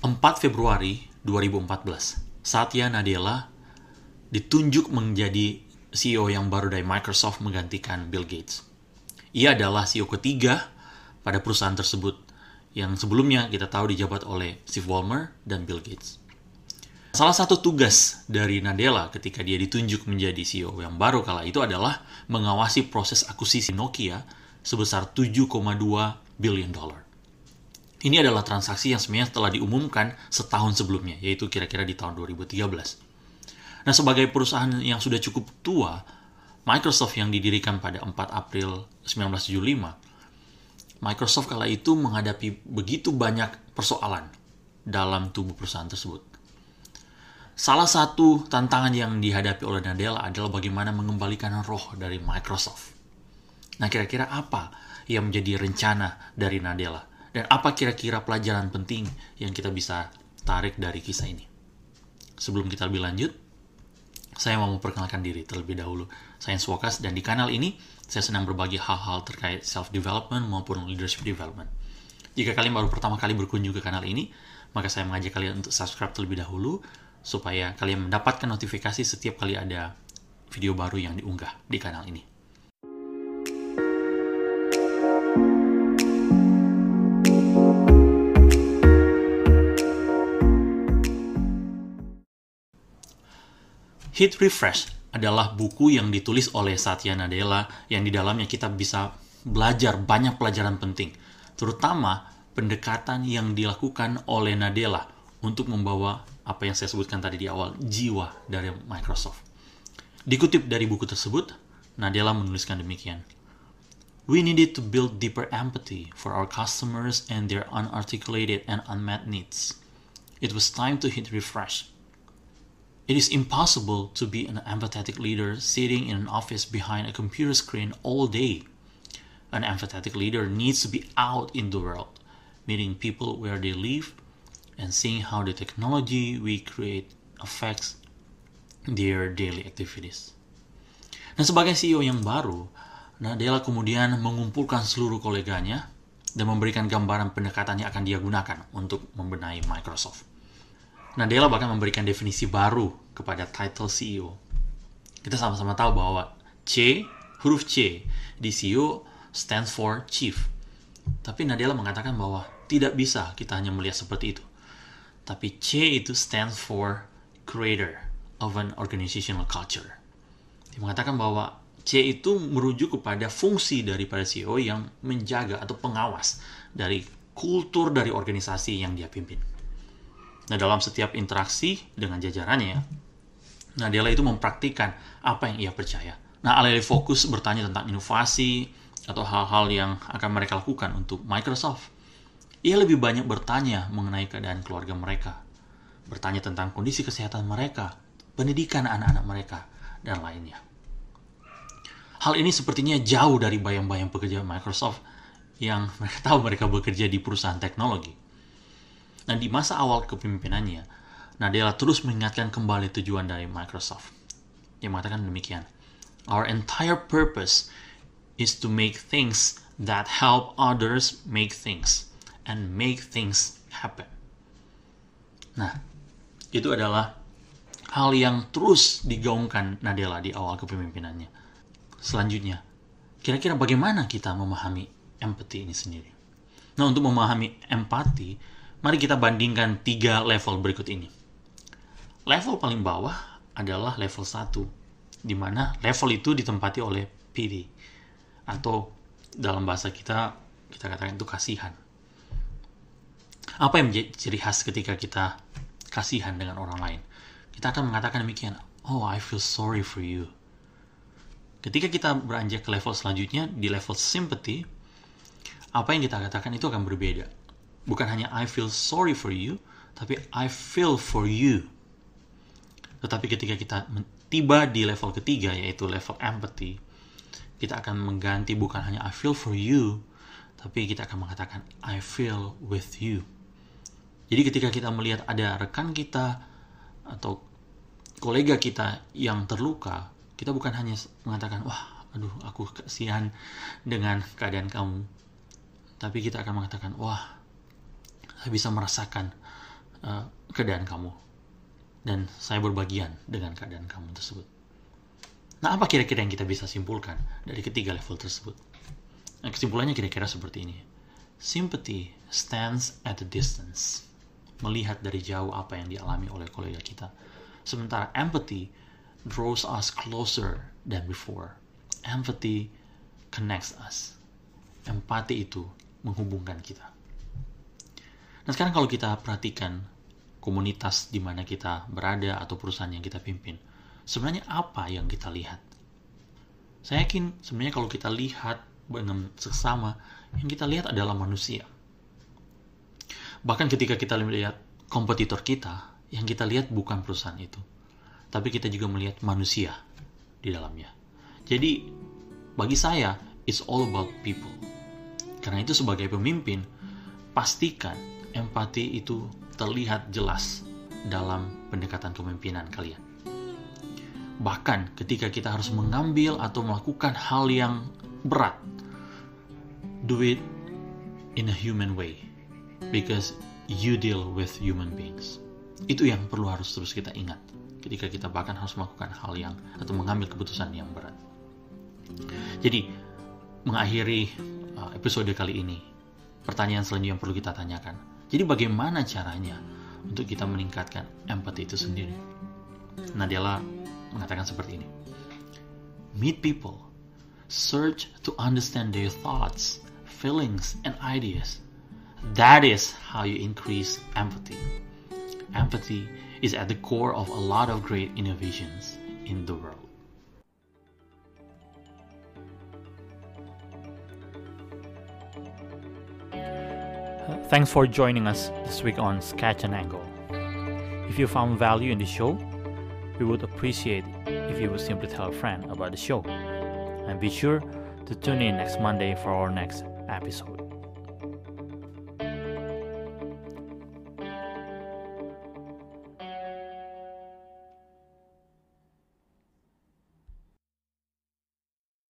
4 Februari 2014, Satya Nadella ditunjuk menjadi CEO yang baru dari Microsoft menggantikan Bill Gates. Ia adalah CEO ketiga pada perusahaan tersebut yang sebelumnya kita tahu dijabat oleh Steve Ballmer dan Bill Gates. Salah satu tugas dari Nadella ketika dia ditunjuk menjadi CEO yang baru kala itu adalah mengawasi proses akuisisi Nokia sebesar 7,2 billion dollar. Ini adalah transaksi yang sebenarnya telah diumumkan setahun sebelumnya, yaitu kira-kira di tahun 2013. Nah, sebagai perusahaan yang sudah cukup tua, Microsoft yang didirikan pada 4 April 1975, Microsoft kala itu menghadapi begitu banyak persoalan dalam tubuh perusahaan tersebut. Salah satu tantangan yang dihadapi oleh Nadella adalah bagaimana mengembalikan roh dari Microsoft. Nah, kira-kira apa yang menjadi rencana dari Nadella? Dan apa kira-kira pelajaran penting yang kita bisa tarik dari kisah ini? Sebelum kita lebih lanjut, saya mau memperkenalkan diri terlebih dahulu. Saya Swokas dan di kanal ini saya senang berbagi hal-hal terkait self-development maupun leadership development. Jika kalian baru pertama kali berkunjung ke kanal ini, maka saya mengajak kalian untuk subscribe terlebih dahulu supaya kalian mendapatkan notifikasi setiap kali ada video baru yang diunggah di kanal ini. Hit Refresh adalah buku yang ditulis oleh Satya Nadella yang di dalamnya kita bisa belajar banyak pelajaran penting, terutama pendekatan yang dilakukan oleh Nadella untuk membawa apa yang saya sebutkan tadi di awal, jiwa dari Microsoft. Dikutip dari buku tersebut, Nadella menuliskan demikian. We needed to build deeper empathy for our customers and their unarticulated and unmet needs. It was time to hit refresh It is impossible to be an empathetic leader sitting in an office behind a computer screen all day. An empathetic leader needs to be out in the world, meeting people where they live, and seeing how the technology we create affects their daily activities. Dan sebagai CEO yang baru, Nadella kemudian mengumpulkan seluruh koleganya dan memberikan gambaran pendekatan yang akan dia gunakan untuk membenahi Microsoft. Nadella bahkan memberikan definisi baru kepada title CEO. Kita sama-sama tahu bahwa C, huruf C di CEO stands for Chief. Tapi Nadella mengatakan bahwa tidak bisa kita hanya melihat seperti itu. Tapi C itu stands for Creator of an Organizational Culture. Dia mengatakan bahwa C itu merujuk kepada fungsi daripada CEO yang menjaga atau pengawas dari kultur dari organisasi yang dia pimpin. Nah, dalam setiap interaksi dengan jajarannya, Nadella itu mempraktikkan apa yang ia percaya. Nah, alih-alih fokus bertanya tentang inovasi atau hal-hal yang akan mereka lakukan untuk Microsoft, ia lebih banyak bertanya mengenai keadaan keluarga mereka, bertanya tentang kondisi kesehatan mereka, pendidikan anak-anak mereka, dan lainnya. Hal ini sepertinya jauh dari bayang-bayang pekerja Microsoft yang mereka tahu mereka bekerja di perusahaan teknologi. Nah, di masa awal kepemimpinannya, Nadella terus mengingatkan kembali tujuan dari Microsoft. Dia mengatakan demikian. Our entire purpose is to make things that help others make things and make things happen. Nah, itu adalah hal yang terus digaungkan Nadella di awal kepemimpinannya. Selanjutnya, kira-kira bagaimana kita memahami empati ini sendiri? Nah, untuk memahami empati, Mari kita bandingkan tiga level berikut ini. Level paling bawah adalah level 1, di mana level itu ditempati oleh pity, atau dalam bahasa kita, kita katakan itu kasihan. Apa yang menjadi ciri khas ketika kita kasihan dengan orang lain? Kita akan mengatakan demikian, oh I feel sorry for you. Ketika kita beranjak ke level selanjutnya, di level sympathy, apa yang kita katakan itu akan berbeda bukan hanya I feel sorry for you, tapi I feel for you. Tetapi ketika kita tiba di level ketiga, yaitu level empathy, kita akan mengganti bukan hanya I feel for you, tapi kita akan mengatakan I feel with you. Jadi ketika kita melihat ada rekan kita atau kolega kita yang terluka, kita bukan hanya mengatakan, wah, aduh, aku kasihan dengan keadaan kamu. Tapi kita akan mengatakan, wah, bisa merasakan uh, keadaan kamu dan saya berbagian dengan keadaan kamu tersebut. Nah, apa kira-kira yang kita bisa simpulkan dari ketiga level tersebut? Nah, kesimpulannya kira-kira seperti ini. Sympathy stands at a distance. Melihat dari jauh apa yang dialami oleh kolega kita. Sementara empathy draws us closer than before. Empathy connects us. Empati itu menghubungkan kita. Nah sekarang kalau kita perhatikan komunitas di mana kita berada atau perusahaan yang kita pimpin, sebenarnya apa yang kita lihat? Saya yakin sebenarnya kalau kita lihat dengan seksama, yang kita lihat adalah manusia. Bahkan ketika kita melihat kompetitor kita, yang kita lihat bukan perusahaan itu, tapi kita juga melihat manusia di dalamnya. Jadi, bagi saya, it's all about people. Karena itu sebagai pemimpin, pastikan empati itu terlihat jelas dalam pendekatan kepemimpinan kalian. Bahkan ketika kita harus mengambil atau melakukan hal yang berat, do it in a human way because you deal with human beings. Itu yang perlu harus terus kita ingat ketika kita bahkan harus melakukan hal yang atau mengambil keputusan yang berat. Jadi, mengakhiri uh, episode kali ini, pertanyaan selanjutnya yang perlu kita tanyakan. Jadi bagaimana caranya untuk kita meningkatkan empati itu sendiri? Nadella mengatakan seperti ini. Meet people. Search to understand their thoughts, feelings, and ideas. That is how you increase empathy. Empathy is at the core of a lot of great innovations in the world. Thanks for joining us this week on Sketch and Angle. If you found value in the show, we would appreciate if you would simply tell a friend about the show. And be sure to tune in next Monday for our next episode.